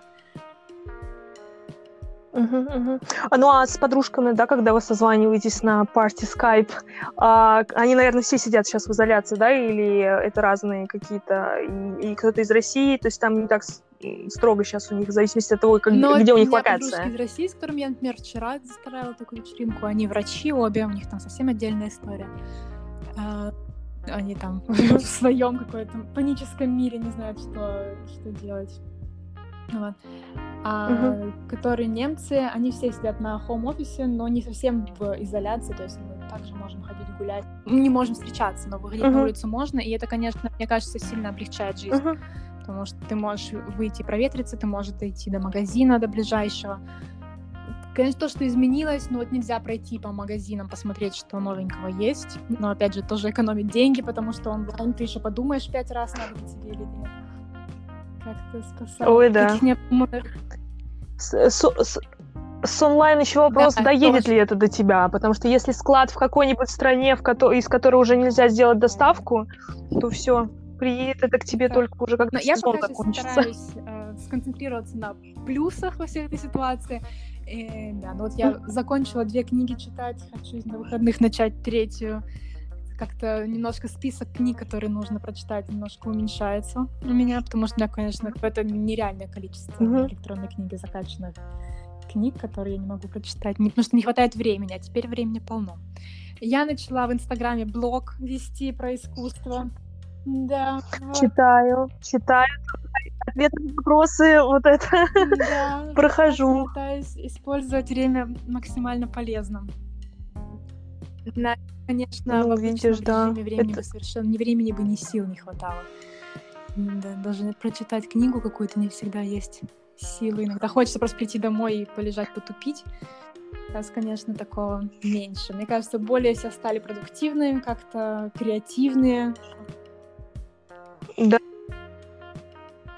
Uh-huh, uh-huh. Ну а с подружками, да, когда вы созваниваетесь на парти Skype, а, они, наверное, все сидят сейчас в изоляции, да, или это разные какие-то, и, и кто-то из России, то есть там не так строго сейчас у них, в зависимости от того, как, Но где у них локация. из России, с которым я, например, вчера заставила такую вечеринку, они врачи обе, у них там совсем отдельная история. А, они там [LAUGHS] в своем какой-то паническом мире не знают, что, что делать. Вот. А угу. которые немцы, они все сидят на хоум-офисе, но не совсем в изоляции, то есть мы также можем ходить гулять. Мы не можем встречаться, но выходить угу. на улицу можно, и это, конечно, мне кажется, сильно облегчает жизнь. Угу потому что ты можешь выйти проветриться, ты можешь дойти до магазина, до ближайшего. Конечно, то, что изменилось, но вот нельзя пройти по магазинам, посмотреть, что новенького есть. Но, опять же, тоже экономить деньги, потому что онлайн ты еще подумаешь пять раз, надо ли тебе или нет. Как-то спасать. Ой, да. С, с, с, с онлайн еще вопрос, да, доедет тоже. ли это до тебя, потому что если склад в какой-нибудь стране, в ко- из которой уже нельзя сделать доставку, то все приедет это к тебе да. только уже когда Но сезон я закончится. Я стараюсь э, сконцентрироваться на плюсах во всей этой ситуации. И, да, ну вот я закончила две книги читать, хочу на выходных начать третью. Как-то немножко список книг, которые нужно прочитать, немножко уменьшается у меня, потому что у меня, конечно, это нереальное количество mm-hmm. электронной книги закачанных книг, которые я не могу прочитать, не, потому что не хватает времени, а теперь времени полно. Я начала в Инстаграме блог вести про искусство. Да. Читаю, читаю. Ответы на вопросы, вот это да, [LAUGHS] прохожу. Пытаюсь использовать время максимально полезно. На, конечно, ну, в видишь, да. времени это... совершенно ни времени бы, ни сил не хватало. Да, даже прочитать книгу какую-то не всегда есть силы. Иногда хочется просто прийти домой и полежать, потупить. Сейчас, конечно, такого меньше. Мне кажется, более все стали продуктивными, как-то креативные. Да.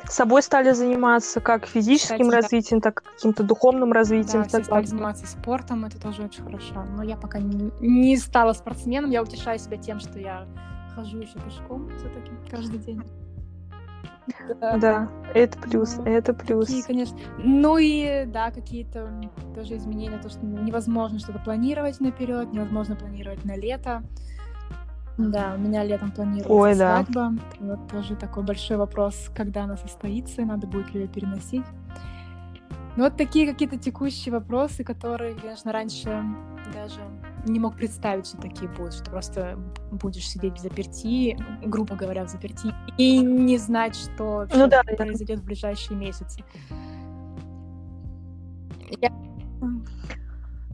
Собой стали заниматься как физическим Кстати, развитием, да. так и каким-то духовным развитием. Да, все стали заниматься спортом, это тоже очень хорошо. Но я пока не, не стала спортсменом, я утешаю себя тем, что я хожу еще пешком все-таки каждый день. Да, да, это плюс, ну, это плюс. Такие, конечно. Ну и да, какие-то тоже изменения, то, что невозможно что-то планировать наперед, невозможно планировать на лето. Да, у меня летом планируется Ой, свадьба. Да. Вот тоже такой большой вопрос, когда она состоится, надо будет ли ее переносить. Ну вот такие какие-то текущие вопросы, которые, конечно, раньше даже не мог представить, что такие будут, что просто будешь сидеть в заперти, грубо говоря, в заперти, и не знать, что ну, да, произойдет в ближайшие месяцы. Я...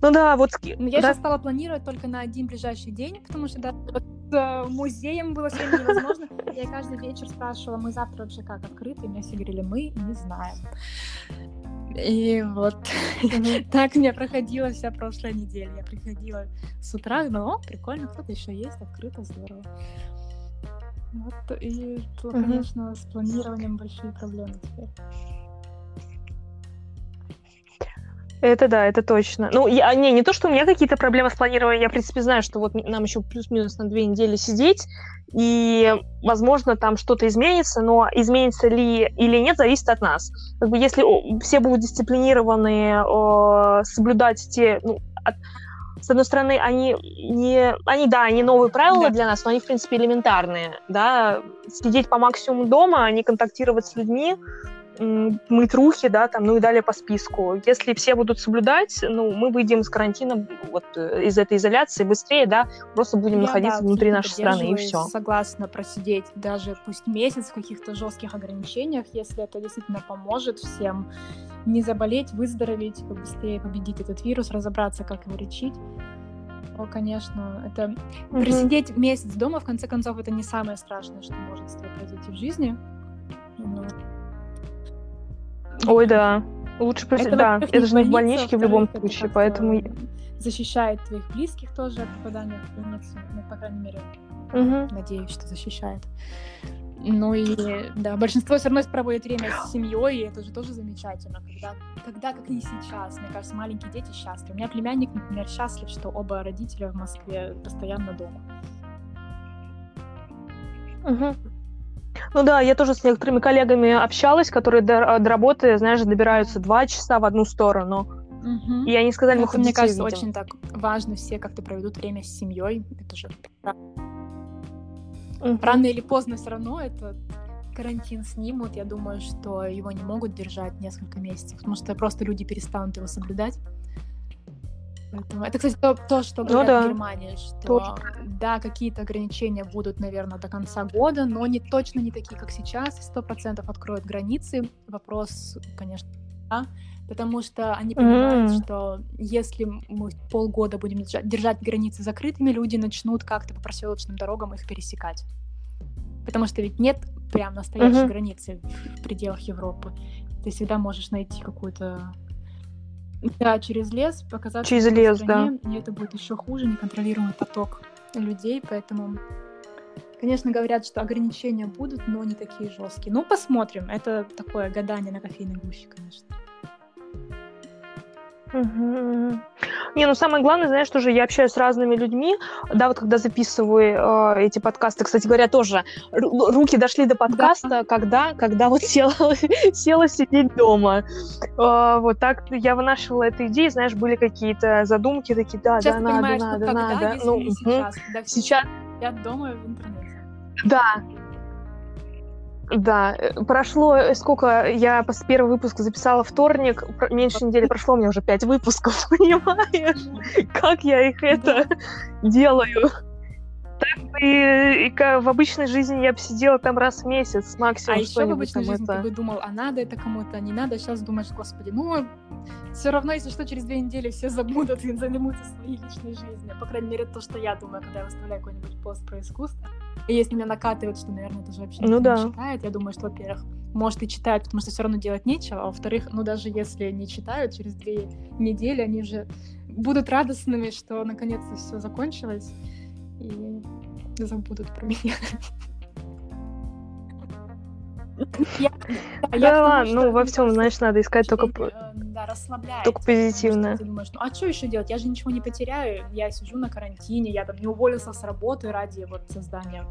Ну да, вот... Ну, я да. сейчас стала планировать только на один ближайший день, потому что да, вот с музеем было сегодня невозможно. Я каждый вечер спрашивала, мы завтра вообще как открыты? И мне все говорили, мы не знаем. И вот [LAUGHS] так мне проходила вся прошлая неделя. Я приходила с утра, думала, о, прикольно, кто-то еще есть, открыто, здорово. Вот, и, конечно, с планированием большие проблемы теперь. Это да, это точно. Ну, я, не, не то, что у меня какие-то проблемы с планированием, я, в принципе, знаю, что вот нам еще плюс-минус на две недели сидеть, и, возможно, там что-то изменится, но изменится ли или нет, зависит от нас. Как бы если все будут дисциплинированы, э, соблюдать те, ну, от, с одной стороны, они не, они, да, они новые правила да. для нас, но они, в принципе, элементарные, да, сидеть по максимуму дома, а не контактировать с людьми, мыть руки, да, там, ну и далее по списку. Если все будут соблюдать, ну, мы выйдем из карантина, вот, э, из этой изоляции быстрее, да, просто будем Я, находиться да, внутри нашей страны, и все. согласна просидеть даже пусть месяц в каких-то жестких ограничениях, если это действительно поможет всем не заболеть, выздороветь, быстрее победить этот вирус, разобраться, как его лечить. То, конечно, это mm-hmm. просидеть месяц дома, в конце концов, это не самое страшное, что может с тобой произойти в жизни. Но Ой, да. Лучше это, да, это же не в больничке в любом случае, поэтому... Защищает твоих близких тоже от попадания в больницу, ну, по крайней мере, угу. надеюсь, что защищает. Ну и, да, большинство все равно проводит время с семьей, и это же тоже замечательно, когда, когда как не сейчас, мне кажется, маленькие дети счастливы. У меня племянник, например, счастлив, что оба родителя в Москве постоянно дома. Угу. Ну да, я тоже с некоторыми коллегами общалась, которые до, до работы, знаешь, добираются два часа в одну сторону. Угу. И они сказали, мы хоть Мне кажется, видим. очень так важно все как-то проведут время с семьей. Это же угу. рано или поздно все равно это карантин снимут. Я думаю, что его не могут держать несколько месяцев, потому что просто люди перестанут его соблюдать. Поэтому это, кстати, то, то что ну говорят ну, да. в Германии, что Тоже. да, какие-то ограничения будут, наверное, до конца года, но не точно не такие, как сейчас. Сто процентов откроют границы. Вопрос, конечно, да, потому что они понимают, mm. что если мы полгода будем держать, держать границы закрытыми, люди начнут как-то по проселочным дорогам их пересекать. Потому что ведь нет прям настоящей mm-hmm. границы в пределах Европы. Ты всегда можешь найти какую-то да, через лес показаться. Через лес, стране, да. И это будет еще хуже, неконтролируемый поток людей, поэтому, конечно, говорят, что ограничения будут, но не такие жесткие. Ну, посмотрим. Это такое гадание на кофейной гуще, конечно. Угу. Не, ну самое главное, знаешь, тоже я общаюсь с разными людьми, да, вот когда записываю э, эти подкасты, кстати говоря, тоже руки дошли до подкаста, да. когда, когда вот села, [LAUGHS] села сидеть дома. Э, вот так я вынашивала эту идею, знаешь, были какие-то задумки такие, да, сейчас да, надо, надо, когда, надо. Если ну, сейчас, когда сейчас. Я дома в интернете. Да, да, э, прошло э, сколько, я первый выпуск записала вторник, меньше недели прошло, у меня уже пять выпусков, [LAUGHS] понимаешь? Как я их это делаю? Так и, и в обычной жизни я бы сидела там раз в месяц максимум. А еще в обычной жизни это... ты бы думал, а надо это кому-то, а не надо. Сейчас думаешь, господи, ну все равно, если что, через две недели все забудут и [LAUGHS] займутся своей личной жизнью. По крайней мере, то, что я думаю, когда я выставляю какой-нибудь пост про искусство. И если меня накатывает, что, наверное, это же вообще ну, да. не читает, я думаю, что, во-первых, может и читают, потому что все равно делать нечего, а во-вторых, ну даже если не читают, через две недели они уже будут радостными, что наконец-то все закончилось, и забудут про меня. [LAUGHS] Да ладно, ну во всем, знаешь, надо искать только расслабляет. Только позитивно. Ты думаешь, ну а что еще делать? Я же ничего не потеряю. Я сижу на карантине, я там не уволился с работы ради вот создания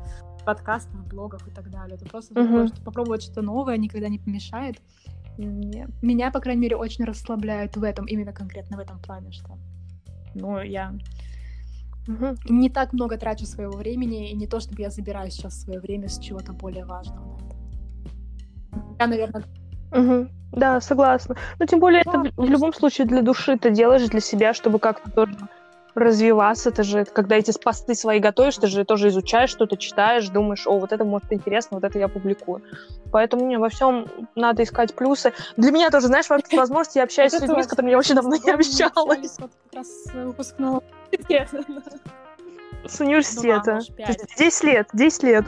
подкастов, блогов и так далее. Это просто угу. попробовать что-то новое никогда не помешает. Мне, меня, по крайней мере, очень расслабляет в этом, именно конкретно в этом плане, что ну, я угу. не так много трачу своего времени, и не то, чтобы я забираю сейчас свое время с чего-то более важного. Я, наверное... Угу. Да, согласна. Но тем более да, это в, в любом случае для души ты делаешь для себя, чтобы как-то тоже развиваться. Ты же, когда эти посты свои готовишь, ты же тоже изучаешь что-то, читаешь, думаешь, о, вот это может интересно, вот это я публикую. Поэтому мне во всем надо искать плюсы. Для меня тоже, знаешь, [LAUGHS] возможности я общаюсь с людьми, с которыми я очень давно не общалась. как раз выпускного с университета. 10 лет, 10 лет.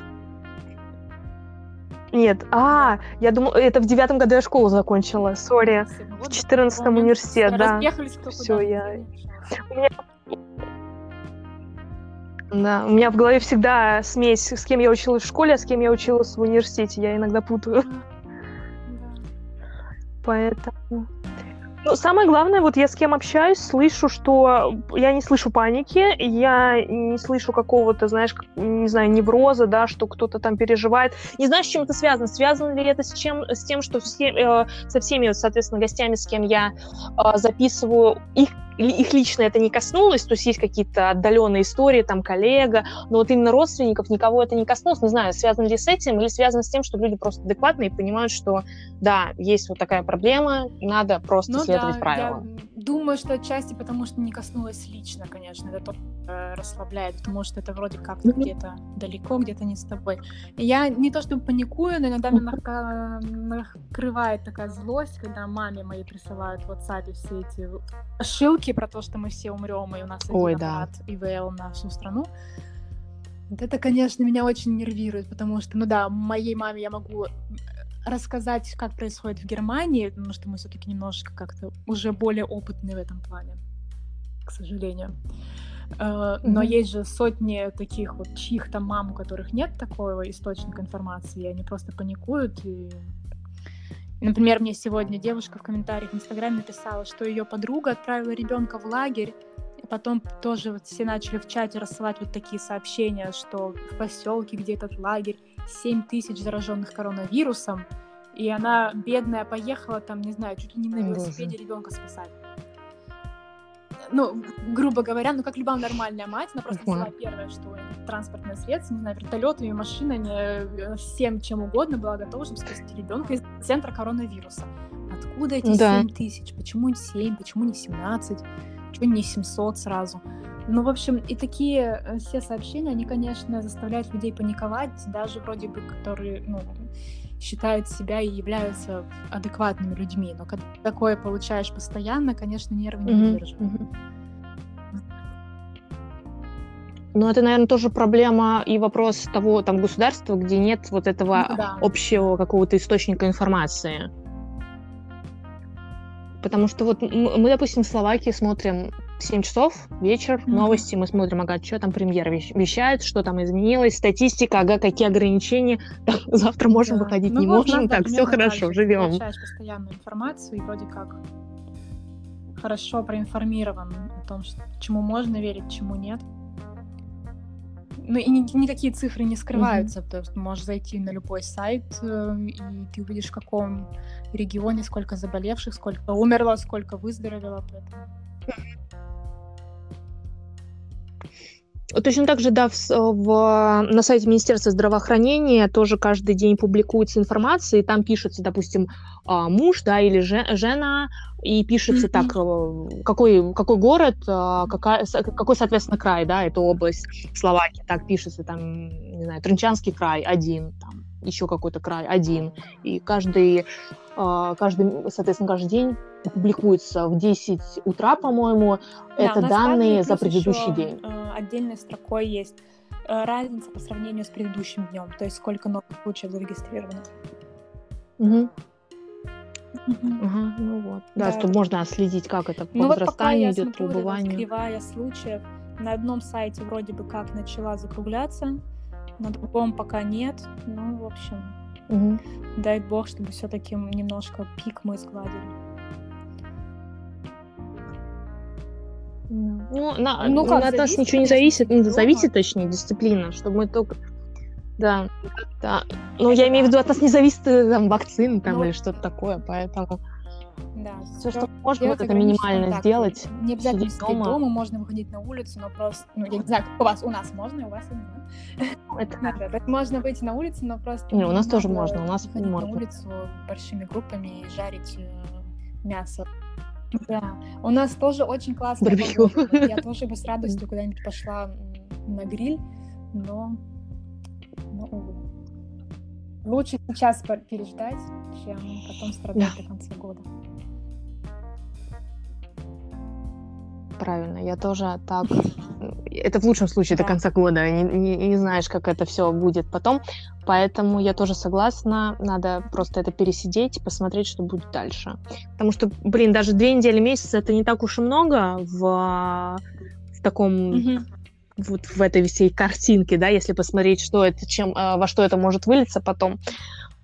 Нет, а, я думала, это в девятом году я школу закончила, сори. В четырнадцатом университет, да. Все, я... У меня... Да, у меня в голове всегда смесь, с кем я училась в школе, а с кем я училась в университете. Я иногда путаю. Поэтому... Ну, самое главное, вот я с кем общаюсь, слышу, что я не слышу паники, я не слышу какого-то, знаешь, не знаю, невроза, да, что кто-то там переживает. Не знаю, с чем это связано. Связано ли это с, чем, с тем, что все, э, со всеми, соответственно, гостями, с кем я э, записываю, их их лично это не коснулось, то есть есть какие-то отдаленные истории, там коллега, но вот именно родственников никого это не коснулось. Не знаю, связано ли с этим или связано с тем, что люди просто адекватные и понимают, что да, есть вот такая проблема, надо просто ну, следовать да, правилам. Я думаю, что отчасти потому, что не коснулось лично, конечно, это тоже э, расслабляет, потому что это вроде как mm-hmm. где-то далеко, где-то не с тобой. Я не то чтобы паникую, но иногда меня накрывает такая злость, когда маме моей присылают в WhatsApp все эти ошилки про то, что мы все умрем, и у нас Ой, один да. ИВЛ на всю страну. Вот это, конечно, меня очень нервирует, потому что, ну да, моей маме я могу рассказать, как происходит в Германии, потому что мы все-таки немножко как-то уже более опытные в этом плане, к сожалению. Mm-hmm. Но есть же сотни таких вот чьих-то мам, у которых нет такого источника информации, и они просто паникуют и Например, мне сегодня девушка в комментариях в Инстаграме написала, что ее подруга отправила ребенка в лагерь, и потом тоже вот все начали в чате рассылать вот такие сообщения, что в поселке, где этот лагерь, 7 тысяч зараженных коронавирусом, и она, бедная, поехала там, не знаю, чуть ли не на велосипеде ребенка спасать ну, грубо говоря, ну, как любая нормальная мать, она просто взяла первое, что транспортное средство, не знаю, вертолетами, машинами, э, всем чем угодно была готова, чтобы спасти ребенка из центра коронавируса. Откуда эти да. 7 тысяч? Почему 7? Почему не 17? Почему не 700 сразу? Ну, в общем, и такие э, все сообщения, они, конечно, заставляют людей паниковать, даже вроде бы, которые, ну, считают себя и являются адекватными людьми. Но когда такое получаешь постоянно, конечно, нервы не выдерживают. Mm-hmm. Ну, это, наверное, тоже проблема и вопрос того там государства, где нет вот этого ну, да. общего какого-то источника информации. Потому что вот мы, допустим, в Словакии смотрим 7 часов, вечер, новости, мы смотрим, ага, что там премьер вещает, что там изменилось, статистика, ага, какие ограничения, [LAUGHS] так, завтра можем да. выходить, ну, не вот можем, так, все хорошо, живем. Получаешь постоянную информацию и вроде как хорошо проинформирован о том, что, чему можно верить, чему нет. Ну и ни, никакие цифры не скрываются, mm-hmm. то есть можешь зайти на любой сайт, э, и ты увидишь, в каком регионе сколько заболевших, сколько умерло, сколько выздоровело. Поэтому... Точно так же, да, в, в, на сайте Министерства здравоохранения тоже каждый день публикуется информация, и там пишется, допустим, а, муж, да, или жена, и пишется mm-hmm. так, э, какой, какой город, а, какая, какой, соответственно, край, да, это область Словакии, так пишется, там, не знаю, Тринчанский край один, там, еще какой-то край один, и каждый, а, каждый, соответственно, каждый день публикуется в 10 утра, по-моему, да, это данные за предыдущий день. Э, отдельной строкой есть э, разница по сравнению с предыдущим днем, то есть сколько новых случаев зарегистрировано. Угу. Угу. Ага, ну вот. Да, да, чтобы можно отследить, как это по ну, возрастанию вот идет, по убыванию. Кривая случаев. На одном сайте вроде бы как начала закругляться, на другом пока нет. Ну, в общем, угу. дай бог, чтобы все-таки немножко пик мы сгладили. Ну, на, ну как, от нас ничего не зависит, ну, зависит точнее дисциплина, чтобы мы только... Да, да. Ну, я имею в виду, от нас не зависит э, там вакцины там ну, или что-то такое, поэтому... Да, все, что можно, вот это минимально контакт. сделать. Не обязательно сидеть дома. дома, можно выходить на улицу, но просто, ну, я не знаю, как у вас, у нас можно, у вас нет. Это... [LAUGHS] Да, можно выйти на улицу, но просто... Не, у нас тоже можно, у нас можно. на улицу большими группами и жарить э, мясо да, у нас тоже очень классно. Барбекю. Я [LAUGHS] тоже бы с радостью куда-нибудь пошла на гриль, но, но увы. Лучше сейчас переждать, чем потом страдать да. до конца года. Правильно, я тоже так это в лучшем случае да. до конца года, не, не, не знаешь, как это все будет потом. Поэтому я тоже согласна, надо просто это пересидеть, посмотреть, что будет дальше. Потому что, блин, даже две недели месяца это не так уж и много в, в таком угу. Вот в этой всей картинке, да, если посмотреть, что это, чем, а, во что это может вылиться потом.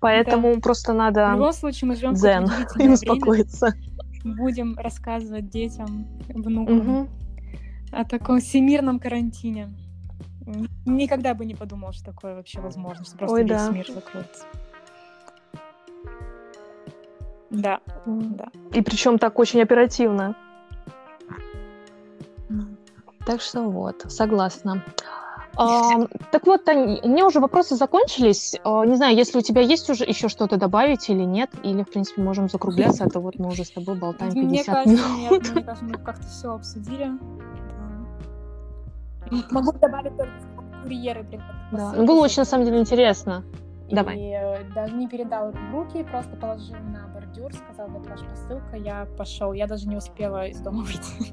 Поэтому да. просто надо в любом случае мы живем дзен [LAUGHS] и успокоиться. Будем рассказывать детям, внукам. Угу о таком всемирном карантине. Никогда бы не подумал, что такое вообще возможно, что просто Ой, весь да. мир закроется. Да, да. И причем так очень оперативно. Так что вот, согласна. А, так вот, Тань, у меня уже вопросы закончились. А, не знаю, если у тебя есть уже еще что-то добавить или нет, или, в принципе, можем закругляться, а то вот мы уже с тобой болтаем 50 Мне кажется, минут. нет, мне кажется, мы как-то все обсудили. Могу добавить только курьеры. Да, ну было очень, на самом деле, интересно. Давай. И даже не передал в руки, просто положил на бордюр, сказал, вот ваша посылка, я пошел. Я даже не успела из дома выйти.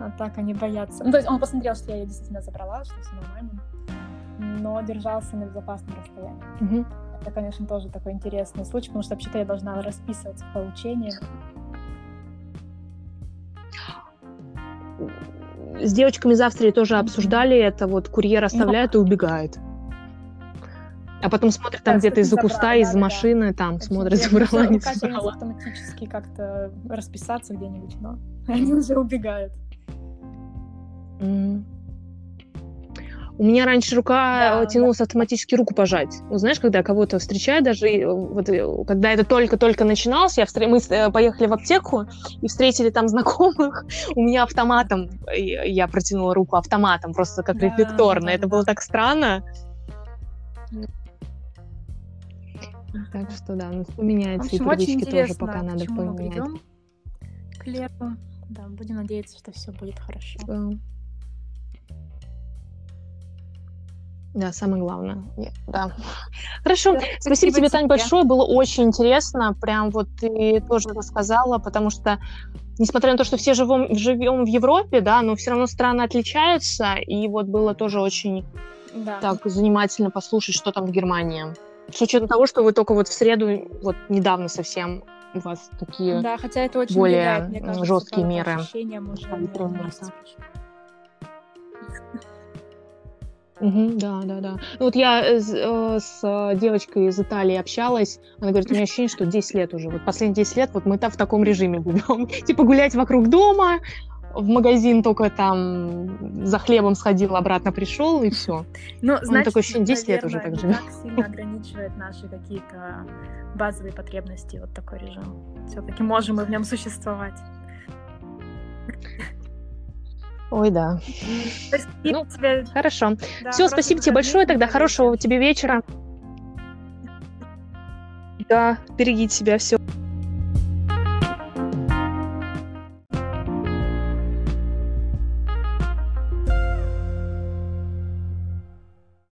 А так они боятся. Ну, то есть он посмотрел, что я ее действительно забрала, что все нормально, но держался на безопасном расстоянии. Мгм. Это, конечно, тоже такой интересный случай, потому что вообще-то я должна расписываться в получении. С девочками из Австрии тоже обсуждали это, вот курьер оставляет и убегает. А потом смотрит там Да, где-то из-за куста, из да-да-да. машины, там Очень смотрит, забрала, не может забрала. автоматически как-то расписаться где-нибудь, но [LAUGHS] они уже убегают. У меня раньше рука Да, э, тянулась автоматически руку пожать. Ну, знаешь, когда я кого-то встречаю, даже э, вот, э, когда это только-только начиналось, я встр- мы поехали в аптеку и встретили там знакомых. [LAUGHS] У меня автоматом, я протянула руку автоматом, просто как Да, рефлекторно. да, Это да, было да. так странно. Так что да, ну, В поменяется и общем, очень привычки тоже пока надо поменять. к лету. Да, будем надеяться, что все будет хорошо. Да. Да, самое главное. Не- Да. Хорошо. Да, Спасибо спасибо тебе, Тань, тебе. большое. Было очень интересно. Прям вот ты тоже рассказала, потому что, несмотря на то, что все живем, живем в Европе, да, но все равно страны отличаются. И вот было тоже очень Да. так занимательно послушать, что там в Германии. С учетом того, что вы только вот в среду, вот недавно совсем у вас такие... Да, хотя это очень более, влияет, мне кажется, жесткие меры. ощущениям уже Месяц да. да, да. Ну вот я э, с, э, с, э, девочкой из Италии общалась, она говорит, у меня ощущение, что 10 лет уже, вот последние 10 лет вот мы там в таком режиме живем. [LAUGHS] Типа гулять вокруг дома, в магазин только там за хлебом сходил, обратно пришел, и все. Ну, значит, такое ощущение, 10 лет уже наверное, так живет. так сильно ограничивает наши какие-то базовые потребности вот такой режим. Все-таки можем мы в нем существовать. Ой, да. Спасибо Ну, тебе. Хорошо. да, все, спасибо тебе большое, тогда хорошего тебе вечера. Да, берегите себя, все.